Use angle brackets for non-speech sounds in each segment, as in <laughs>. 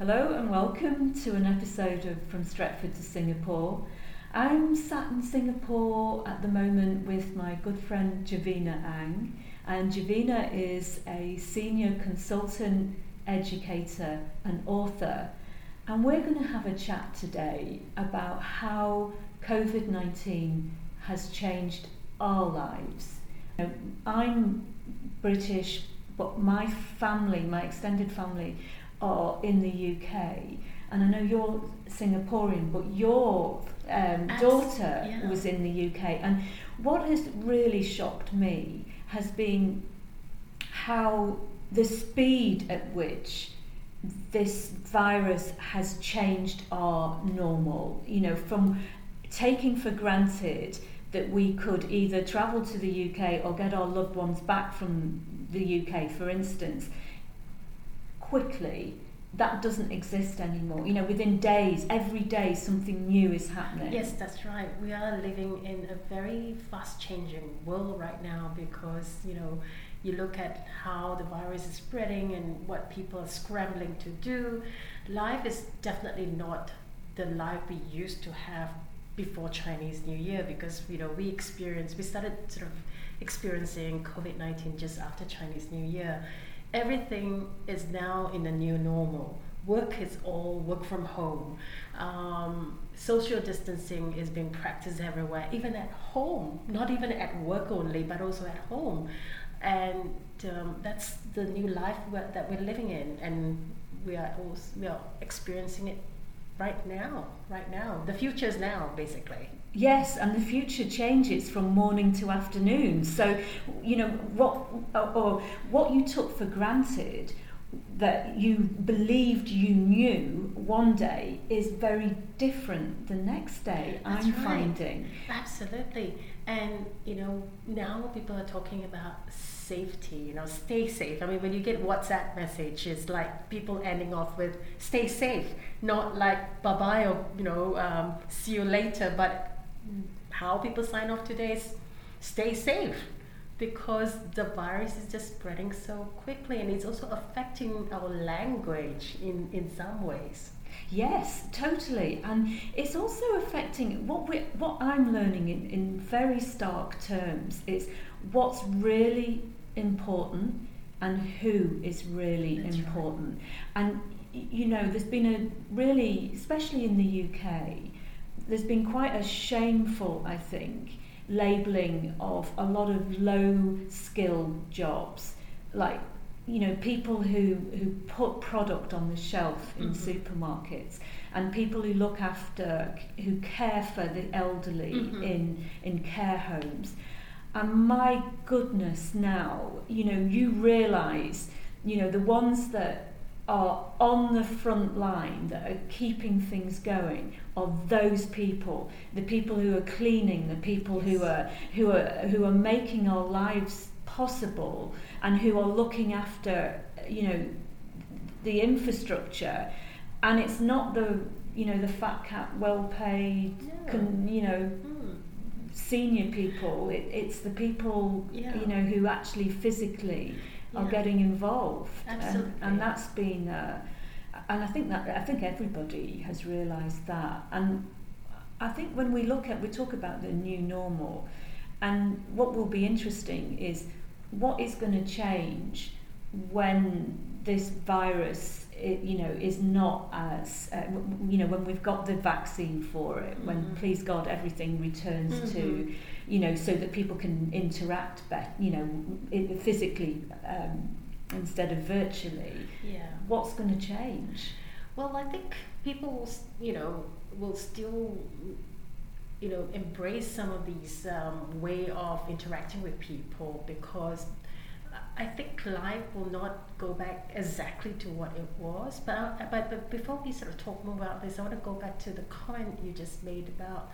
Hello and welcome to an episode of From Stretford to Singapore. I'm sat in Singapore at the moment with my good friend Javina Ang, and Javina is a senior consultant, educator, and author. And we're going to have a chat today about how COVID 19 has changed our lives. I'm British, but my family, my extended family, are in the UK. And I know you're Singaporean, but your um, daughter yeah. was in the UK. And what has really shocked me has been how the speed at which this virus has changed our normal. You know, from taking for granted that we could either travel to the UK or get our loved ones back from the UK, for instance, quickly that doesn't exist anymore. You know, within days, every day something new is happening. Yes, that's right. We are living in a very fast changing world right now because, you know, you look at how the virus is spreading and what people are scrambling to do. Life is definitely not the life we used to have before Chinese New Year because, you know, we experienced, we started sort of experiencing COVID 19 just after Chinese New Year everything is now in the new normal. Work is all work from home. Um, social distancing is being practiced everywhere, even at home, not even at work only, but also at home. And um, that's the new life that we're living in, and we are also, we are experiencing it right now. Right now, the future is now, basically. Yes, and the future changes from morning to afternoon. So, you know, what or what you took for granted that you believed you knew one day is very different the next day. That's I'm right. finding absolutely, and you know now people are talking about safety. You know, stay safe. I mean, when you get WhatsApp messages, like people ending off with "stay safe," not like "bye bye" or you know um, "see you later," but how people sign off today is stay safe because the virus is just spreading so quickly and it's also affecting our language in, in some ways. Yes, totally. And it's also affecting what we what I'm learning in, in very stark terms is what's really important and who is really That's important. Right. And you know, there's been a really, especially in the UK, there's been quite a shameful, I think, labelling of a lot of low skill jobs, like you know people who who put product on the shelf in mm-hmm. supermarkets and people who look after who care for the elderly mm-hmm. in in care homes and my goodness now you know you realize you know the ones that are on the front line that are keeping things going are those people the people who are cleaning the people yes. who are who are who are making our lives possible and who are looking after you know the infrastructure and it's not the you know the fat cat well paid no. con, you know mm. Senior people it, it's the people yeah. you know who actually physically yeah. are getting involved. Absolutely. And, and that's been, uh, and I think that I think everybody has realised that. And I think when we look at, we talk about the new normal, and what will be interesting is what is going to change when this virus it, you know is not as uh, you know when we've got the vaccine for it mm-hmm. when please god everything returns mm-hmm. to you know, so that people can interact better, you know, physically um, instead of virtually. Yeah. What's going to change? Well, I think people will, you know, will still, you know, embrace some of these um, way of interacting with people because I think life will not go back exactly to what it was. But, uh, but, but before we sort of talk more about this, I want to go back to the comment you just made about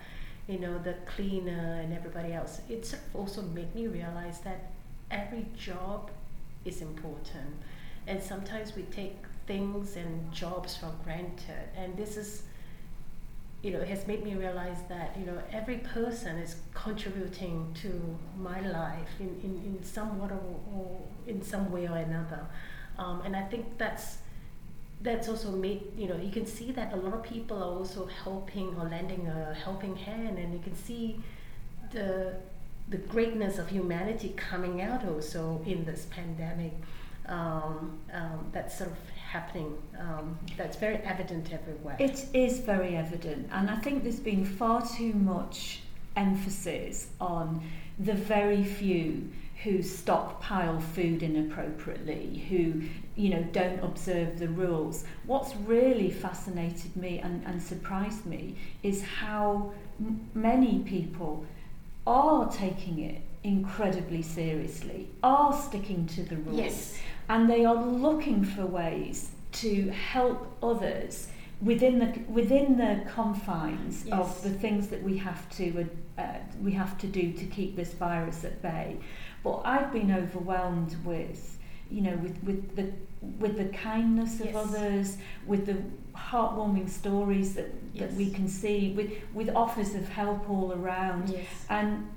you know, the cleaner and everybody else, it sort of also made me realize that every job is important. And sometimes we take things and jobs for granted. And this is, you know, has made me realize that, you know, every person is contributing to my life in, in, in some or, or in some way or another. Um, and I think that's that's also made you know you can see that a lot of people are also helping or lending a helping hand and you can see the the greatness of humanity coming out also in this pandemic um, um, that's sort of happening um, that's very evident everywhere It is very evident, and I think there's been far too much emphasis on the very few who stockpile food inappropriately, who you know don't observe the rules. What's really fascinated me and, and surprised me is how m- many people are taking it incredibly seriously, are sticking to the rules yes and they are looking for ways to help others within the within the confines Yes. of the things that we have to uh, we have to do to keep this virus at bay. But I've been overwhelmed with you know with with the with the kindness of Yes. others, with the heartwarming stories that, that we can see, with with offers of help all around yes and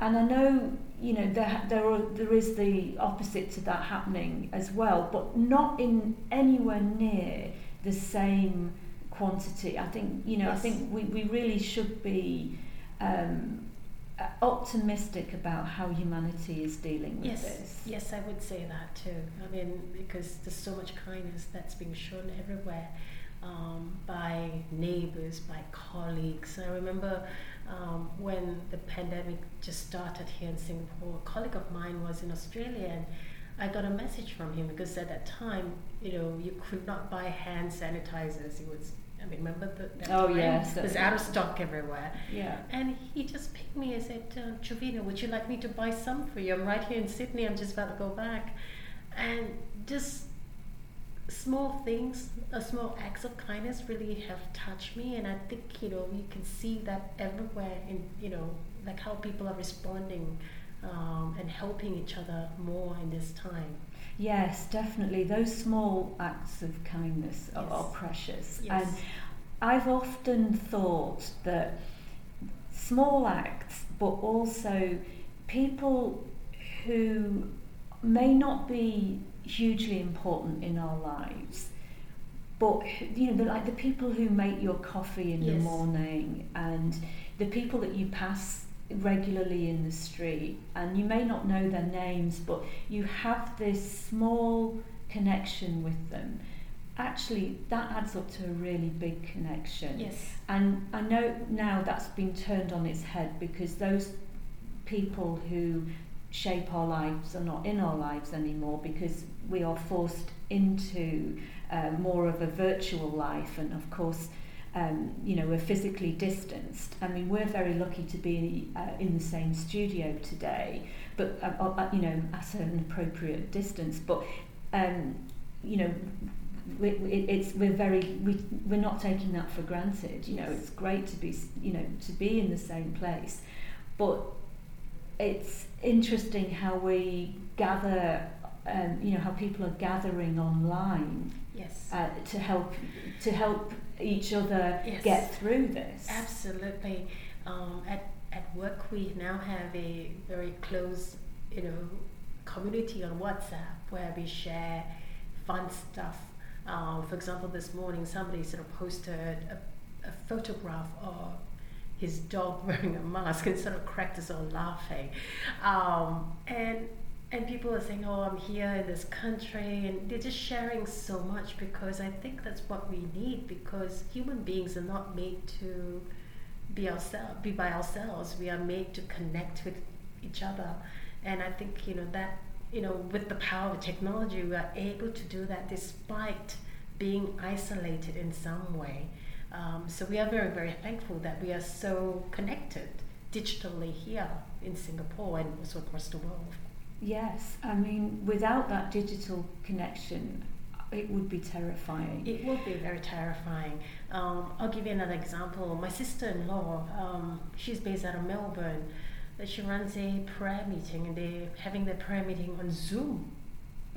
and I know you know there there are, there is the opposite to that happening as well, but not in anywhere near the same quantity. I think you know I think we, we really should be um, uh, optimistic about how humanity is dealing with Yes, this. yes, I would say that too. I mean, because there's so much kindness that's being shown everywhere um, by neighbors, by colleagues. I remember um, when the pandemic just started here in Singapore, a colleague of mine was in Australia and I got a message from him because at that time, you know, you could not buy hand sanitizers. It was, I mean, remember the, that Oh, time? yes, It was out of stock everywhere. Yeah. And he just picked me and said, uh, Jovina, would you like me to buy some for you? I'm right here in Sydney. I'm just about to go back. And just small things, uh, small acts of kindness really have touched me. And I think, you know, you can see that everywhere in, you know, like how people are responding um, and helping each other more in this time. Yes, definitely. Those small acts of kindness are, Yes. are precious. Yes. And I've often thought that small acts, but also people who may not be hugely important in our lives, but you know, like the people who make your coffee in the morning and the people that you pass regularly in the street, and you may not know their names, but you have this small connection with them. Actually, that adds up to a really big connection. Yes. And I know now that's been turned on its head because those people who shape our lives are not in our lives anymore because we are forced into uh, more of a virtual life and of course um, you know we're physically distanced. I mean we're very lucky to be uh, in the same studio today but uh, uh, you know at an appropriate distance. But um, you know we, it's we're very we, we're not taking that for granted. You know it's great to be you know to be in the same place. But it's interesting how we gather um, you know how people are gathering online Yes. uh, to help to help each other Yes. get through this Absolutely. Um, at, at work, we now have a very close, you know, community on WhatsApp where we share fun stuff. Um, for example, this morning somebody sort of posted a, a photograph of his dog wearing a mask and sort of cracked us all laughing. Um, and and people are saying, "Oh, I'm here in this country," and they're just sharing so much because I think that's what we need. Because human beings are not made to be ourselves, be by ourselves. We are made to connect with each other, and I think you know that you know with the power of technology, we are able to do that despite being isolated in some way. Um, so we are very very thankful that we are so connected digitally here in Singapore and also across the world. yes I mean without that digital connection it would be terrifying It would be very terrifying. Um, I'll give you another example. My sister-in-law, um, she's based out of Melbourne. That she runs a prayer meeting, and they're having their prayer meeting on Zoom.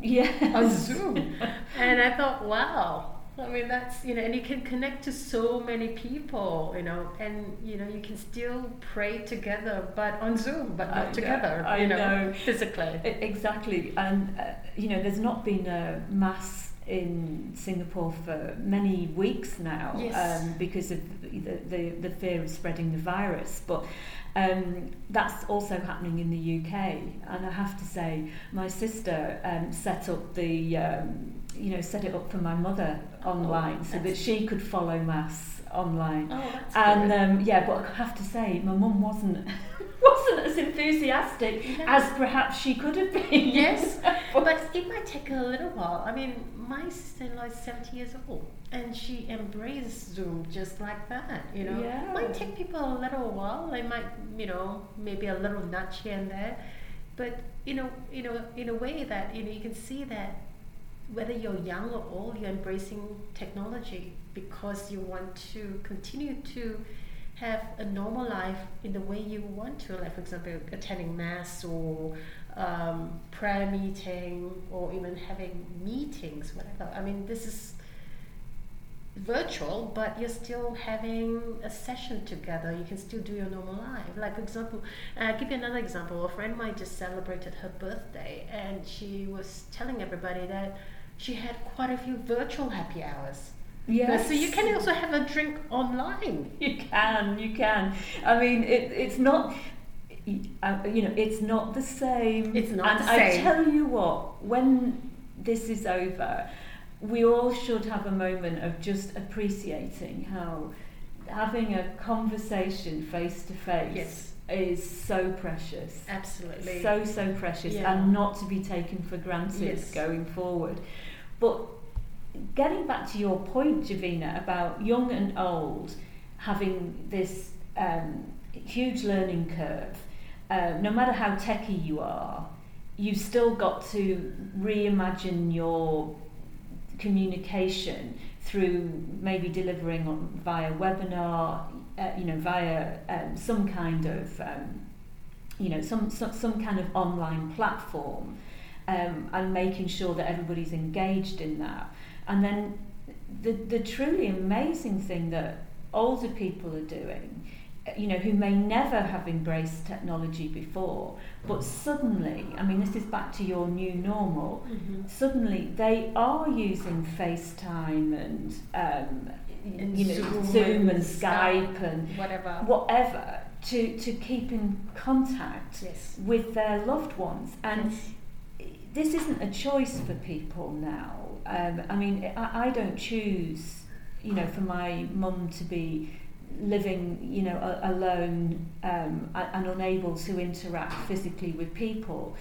yeah On Zoom, <laughs> and I thought, wow. I mean, that's you know, and you can connect to so many people, you know, and you know, you can still pray together, but on Zoom, but not know, together, I you know, know. physically. Exactly, and uh, you know, there's not been a mass in Singapore for many weeks now Yes. um, because of the, the, the fear of spreading the virus. But um, that's also happening in the UK. And I have to say, my sister um, set up the, um, you know, set it up for my mother online so that she could follow mass online. Oh, that's And um, yeah, but I have to say, my mum wasn't <laughs> wasn't as enthusiastic No. as perhaps she could have been. Yes, <laughs> but it might take a little while. I mean, my sister-in-law is 70 years old, and she embraced Zoom just like that. You know, Yeah. might take people a little while. They might, you know, maybe a little nudge here and there, but you know, you know, in a way that you know you can see that whether you're young or old, you're embracing technology because you want to continue to have a normal life in the way you want to, like for example, attending mass or um, prayer meeting or even having meetings, whatever. I mean, this is virtual, but you're still having a session together. You can still do your normal life. Like for example, uh, I'll give you another example. A friend of mine just celebrated her birthday, and she was telling everybody that she had quite a few virtual happy hours. Yes. So you can also have a drink online. You can, you can. I mean, it, it's not, uh, you know, it's not the same. It's not and the I tell you what, when this is over, we all should have a moment of just appreciating how having a conversation face to face Yes. Is so precious. Absolutely. So, so precious Yeah. and not to be taken for granted Yes. going forward. But getting back to your point, Javina, about young and old having this um, huge learning curve, uh, no matter how techie you are, you've still got to reimagine your communication through maybe delivering on via webinar, uh, you know, via um, some kind of, um, you know, some, some some kind of online platform, um, and making sure that everybody's engaged in that. And then the the truly amazing thing that older people are doing, uh, you know, who may never have embraced technology before, but suddenly, I mean, this is back to your new normal Mhm. suddenly they are using FaceTime and um, And you know Zoom Zoom, and Skype and Whatever. whatever to to keep in contact Yes. with their loved ones and Yes. this isn't a choice for people now. Um, I mean, I, I don't choose, you know, for my mum to be living, you know, a, alone um, and unable to interact physically with people.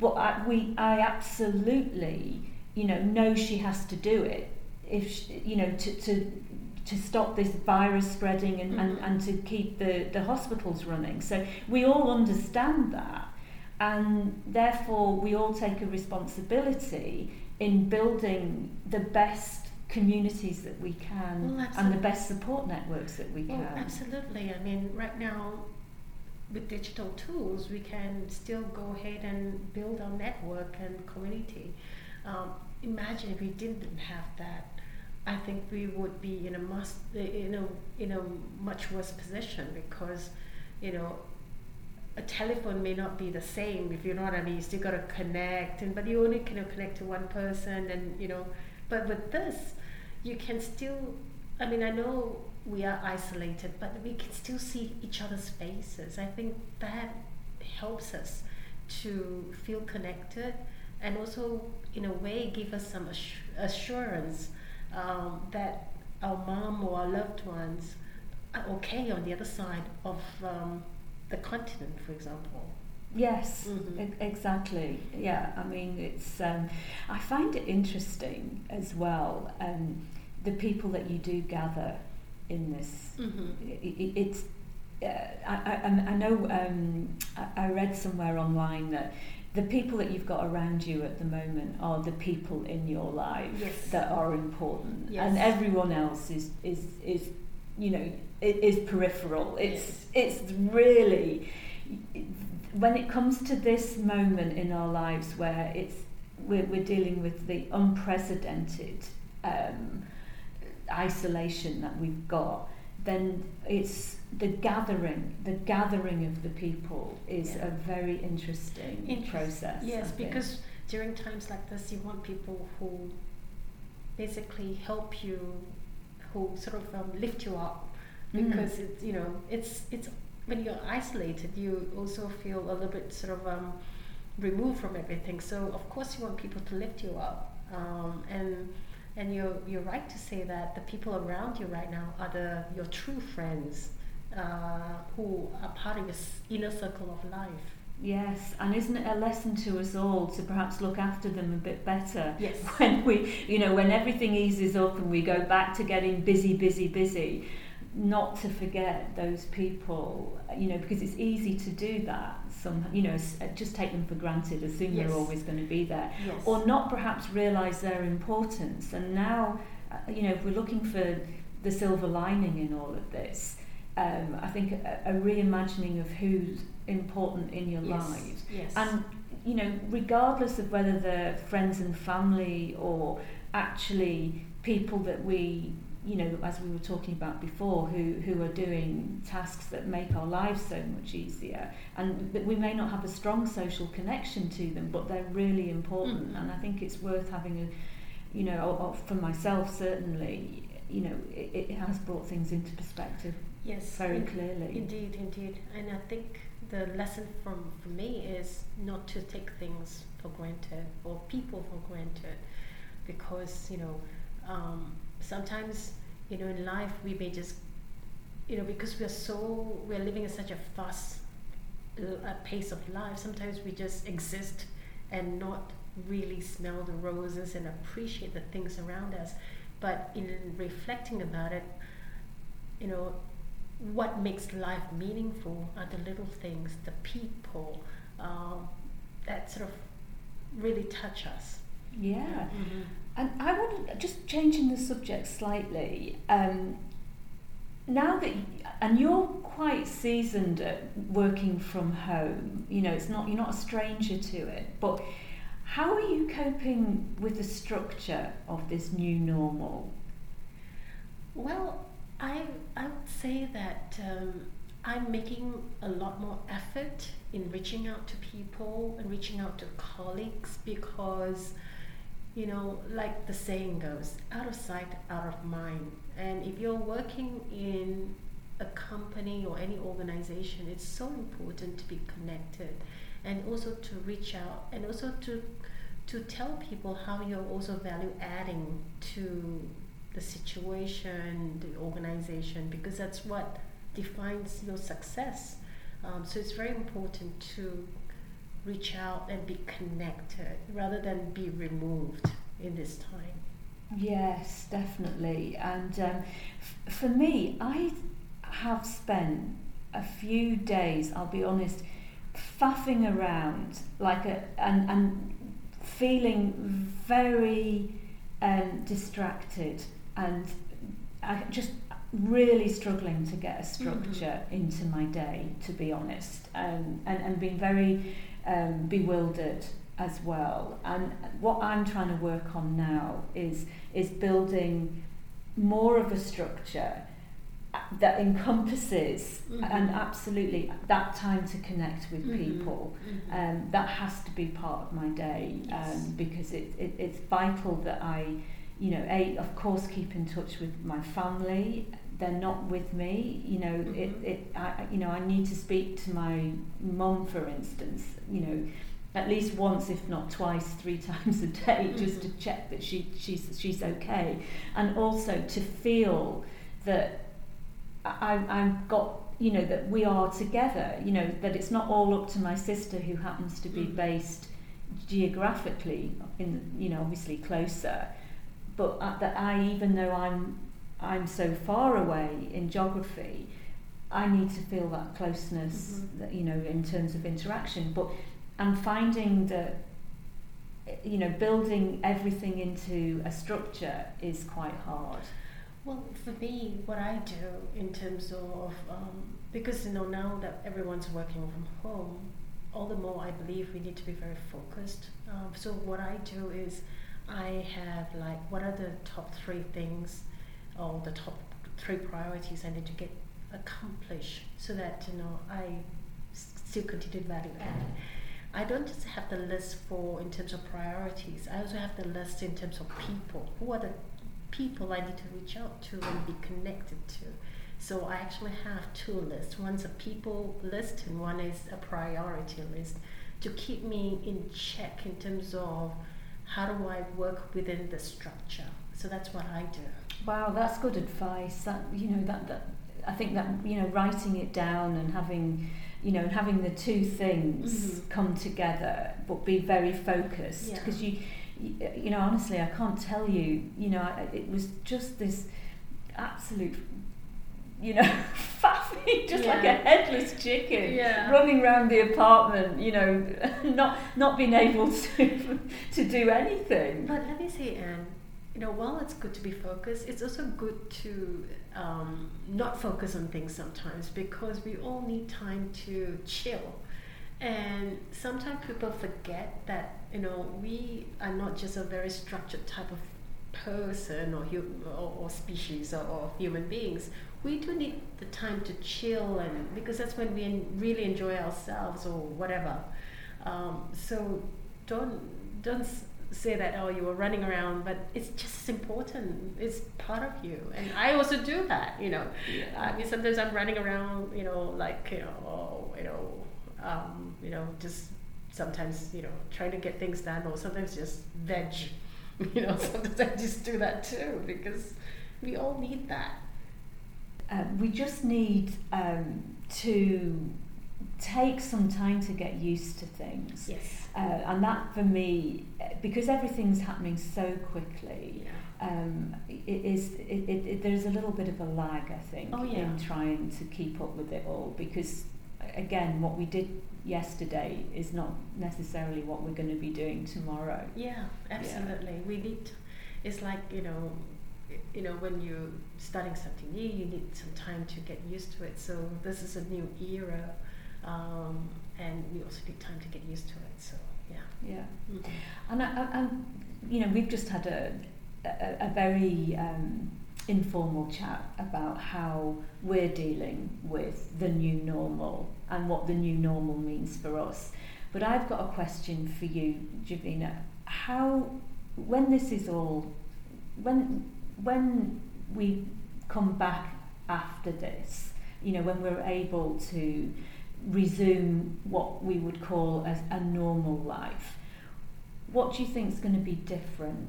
But I, we, I absolutely, you know, know she has to do it if she, you know to, to to stop this virus spreading and, and, Mhm. and to keep the, the hospitals running. So we all understand that and therefore we all take a responsibility in building the best communities that we can Well, and the best support networks that we Well, can. absolutely. I mean, right now, with digital tools, we can still go ahead and build our network and community. Um, imagine if we didn't have that. I think we would be in a must in a in a much worse position because, you know, a telephone may not be the same if you know what I mean. You still got to connect, and but you only can connect to one person, and you know. But with this, you can still. I mean, I know we are isolated, but we can still see each other's faces. I think that helps us to feel connected, and also in a way give us some assu- assurance um, that our mom or our loved ones are okay on the other side of um, the continent, for example. Yes, Mhm. e- exactly. Yeah, I mean, it's. Um, I find it interesting as well. Um, the people that you do gather in this, Mm-hmm. i i it's. Uh, I, I, I know. Um, I, I read somewhere online that the people that you've got around you at the moment are the people in your life Yes. that are important, Yes. and everyone else is is is, you know, is peripheral. It's it's really when it comes to this moment in our lives where it's we're, we're dealing with the unprecedented um, isolation that we've got, then it's the gathering, the gathering of the people is Yeah. a very interesting Interest- process. Yes, because during times like this, you want people who basically help you, who sort of um, lift you up, Mm. because it's you know it's it's when you're isolated, you also feel a little bit sort of um, removed from everything. So of course you want people to lift you up, um, and and you're you're right to say that the people around you right now are the your true friends, uh, who are part of your inner circle of life. Yes, and isn't it a lesson to us all to perhaps look after them a bit better Yes. <laughs> when we, you know, when everything eases up and we go back to getting busy, busy, busy, not to forget those people, you know, because it's easy to do that. Some, you know, just take them for granted, assume Yes. they're always going to be there, Yes. or not perhaps realise their importance. And now, uh, you know, if we're looking for the silver lining in all of this, um, I think a, a reimagining of who's important in your yes. lives. Yes. And, you know, regardless of whether they're friends and family or actually people that we, you know, as we were talking about before, who, who are doing tasks that make our lives so much easier. And that we may not have a strong social connection to them, but they're really important. Mhm. And I think it's worth having a, you know, or, or for myself certainly, you know, it, it has brought things into perspective yes. very in- clearly. Indeed, indeed. And I think the lesson from for me is not to take things for granted or people for granted because, you know, um, sometimes, you know, in life we may just, you know, because we're so, we're living in such a fast uh, pace of life, sometimes we just exist and not really smell the roses and appreciate the things around us. But in reflecting about it, you know, what makes life meaningful are the little things, the people um, that sort of really touch us. Yeah. And I want to just changing the subject slightly. Um, now that and you're quite seasoned at working from home, you know, it's not you're not a stranger to it. But how are you coping with the structure of this new normal? Well, I I would say that um, I'm making a lot more effort in reaching out to people and reaching out to colleagues because you know, like the saying goes, out of sight, out of mind. And if you're working in a company or any organization, it's so important to be connected and also to reach out and also to to tell people how you're also value adding to the situation, the organization, because that's what defines your success. Um, so it's very important to reach out and be connected rather than be removed in this time. Yes, definitely. And um, f- for me, I have spent a few days, I'll be honest, faffing around like a and and feeling very um, distracted and I just really struggling to get a structure into my day, to be honest, um, and and being very um, bewildered as well. And what I'm trying to work on now is is building more of a structure that encompasses Mhm. and absolutely that time to connect with Mhm. people. Mhm. Um, that has to be part of my day um, because it, it, it's vital that I, you know, a of course keep in touch with my family. They're not with me, you know. It, Mhm. it I, you know, I need to speak to my mum, for instance. You know, at least once, if not twice, three <laughs> times a day, just to Mhm. check that she she's she's okay, and also to feel that I, I've got you know that we are together you know that it's not all up to my sister who happens to be Mhm. based geographically in you know obviously closer but uh, that I even though I'm I'm so far away in geography I need to feel that closeness Mhm. that you know in terms of interaction but I'm finding that you know building everything into a structure is quite hard Well, for me, what I do in terms of um, because you know now that everyone's working from home, all the more I believe we need to be very focused. Um, so what I do is I have like what are the top three things or the top three priorities I need to get accomplished so that you know I still continue value add. I don't just have the list for in terms of priorities. I also have the list in terms of people. Who are the people I need to reach out to and be connected to. So I actually have two lists. One's a people list and one is a priority list to keep me in check in terms of how do I work within the structure. So that's what I do. Wow, that's good advice. That you know that, that I think that you know writing it down and having you know having the two things Mhm. come together but be very focused because you, you you know honestly I can't tell you you know it was just this absolute you know <laughs> faffy just like a headless chicken Yeah. running around the apartment you know <laughs> not not being able to <laughs> to do anything But let me say, Anne, you know, while it's good to be focused, it's also good to um, not focus on things sometimes because we all need time to chill. And sometimes people forget that, you know, we are not just a very structured type of person or, hu- or, or species or, or human beings. We do need the time to chill and because that's when we en- really enjoy ourselves or whatever. Um, so don't don't say that oh you were running around, but it's just important. It's part of you, and I also do that. You know, I mean sometimes I'm running around. You know, like you know, oh, you know, um, you know, just sometimes you know trying to get things done, or sometimes just veg. <laughs> You know, sometimes I just do that too because we all need that. um, we just need um, to take some time to get used to things. Yes. Uh, and that for me, uh, because everything's happening so quickly, Yeah. um, it is it, it, it, there's a little bit of a lag, I think, Oh, yeah. in trying to keep up with it all. Because again, what we did yesterday is not necessarily what we're going to be doing tomorrow. Yeah, absolutely. We need. To, It's like you know, you know, when you're starting something new, you need some time to get used to it. So this is a new era, um, and we also need time to get used to it. So yeah. Yeah. Mhm. And, I, I, you know, we've just had a, a, a very um, informal chat about how we're dealing with the new normal and what the new normal means for us. But I've got a question for you, Javina. How, when this is all, when when we come back after this, you know, when we're able to resume what we would call as a normal life, what do you think is going to be different?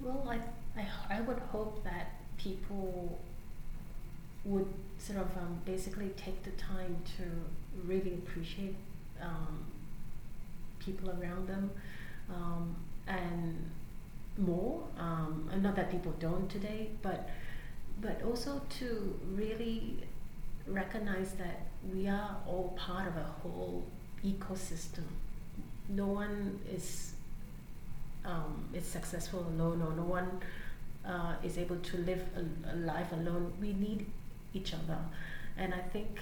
Well, I, I, I would hope that people would sort of um, basically take the time to really appreciate um, people around them um, and more. Um, and not that people don't today, but but also to really recognize that we are all part of a whole ecosystem. No one is um, is successful alone, or no one uh, is able to live a, a life alone. We need each other, and I think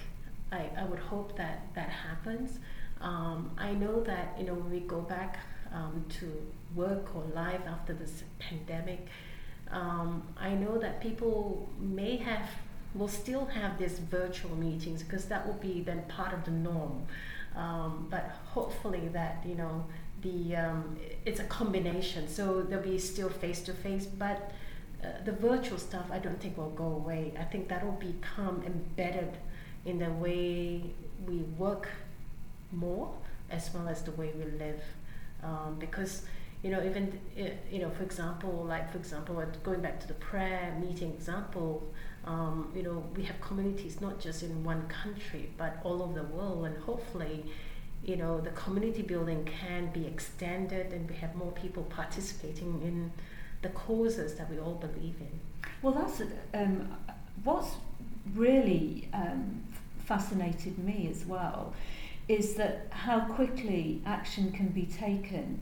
I, I would hope that that happens. Um, I know that you know when we go back um, to work or life after this pandemic, um, I know that people may have will still have these virtual meetings because that will be then part of the norm. Um, but hopefully that you know the um, it's a combination. So there'll be still face to face, but uh, the virtual stuff I don't think will go away. I think that will become embedded in the way we work more as well as the way we live. Um, because you know even uh, you know for example like for example going back to the prayer meeting example um, you know we have communities not just in one country but all over the world. And hopefully you know the community building can be extended and we have more people participating in the causes that we all believe in. Well, that's um, what's really um, fascinated me as well is that how quickly action can be taken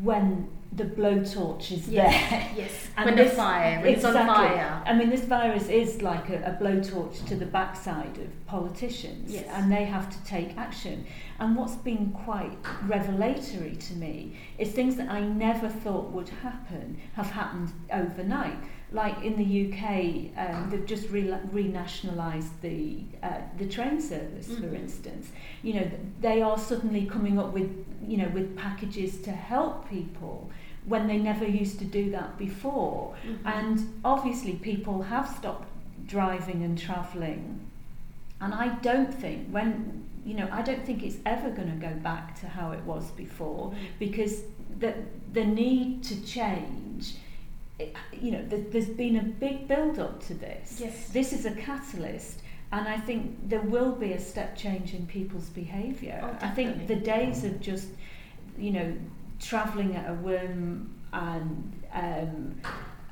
when the blowtorch is there. <laughs> yes And when the this- fire when it's on fire I mean, this virus is like a, a blowtorch to the backside of politicians, Yes. and they have to take action. And what's been quite revelatory to me is things that I never thought would happen have happened overnight. Like in the UK, um, they've just re- renationalised the uh, the train service, for Mhm. instance. You know, they are suddenly coming up with you know with packages to help people when they never used to do that before. Mhm. And obviously, people have stopped driving and travelling. And I don't think, when, you know, I don't think it's ever going to go back to how it was before Mhm. because the, the need to change, it, you know, th- there's been a big build up to this. Yes. This is a catalyst. And I think there will be a step change in people's behaviour. Oh, I think the days of just, you know, travelling at a whim and, um,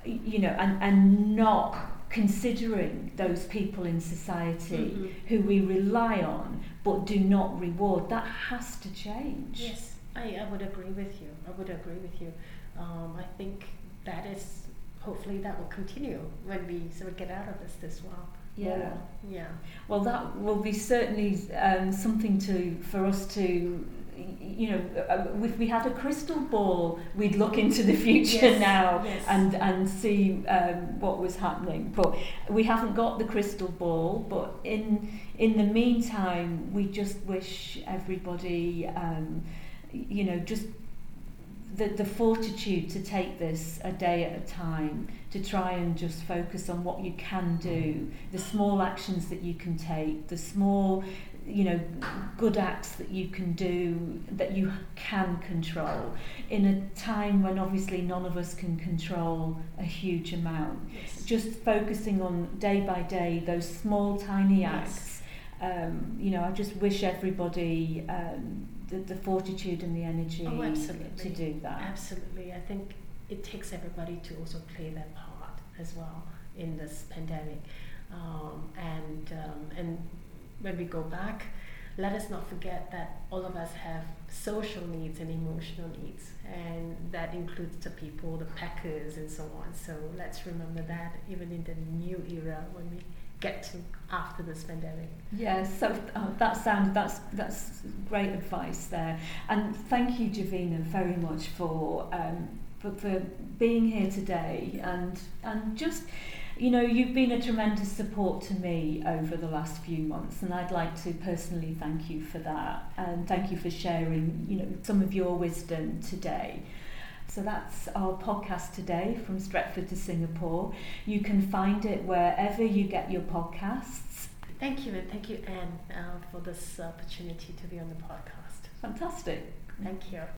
you know, and, and not considering those people in society Mhm. who we rely on but do not reward, that has to change. Yes, I, I would agree with you. I would agree with you. Um, I think that is hopefully that will continue when we sort of get out of this this well. Yeah. Yeah. Well, that will be certainly um, something to for us to, you know, uh, if we had a crystal ball, we'd look into the future Yes, now yes. and and see um, what was happening. But we haven't got the crystal ball. But in in the meantime, we just wish everybody, um, you know, just the, the fortitude to take this a day at a time, to try and just focus on what you can do, the small actions that you can take, the small, you know, good acts that you can do, that you can control, in a time when obviously none of us can control a huge amount. Yes. Just focusing on day by day those small, tiny Yes. acts. Um, you know, I just wish everybody um, the, the fortitude and the energy Oh, absolutely. to do that. Absolutely. I think it takes everybody to also play their part as well in this pandemic. Um, and, um, and when we go back, let us not forget that all of us have social needs and emotional needs, and that includes the people, the packers, and so on. So let's remember that even in the new era when we get to after this pandemic. Yes, so uh, that sounds that's that's great advice there, and thank you, Javina, very much for um, for, for being here today, and and just you know you've been a tremendous support to me over the last few months, and I'd like to personally thank you for that, and thank you for sharing you know some of your wisdom today. So that's our podcast today from Stretford to Singapore. You can find it wherever you get your podcasts. Thank you, and thank you, Anne, uh, for this opportunity to be on the podcast. Fantastic. Thank you.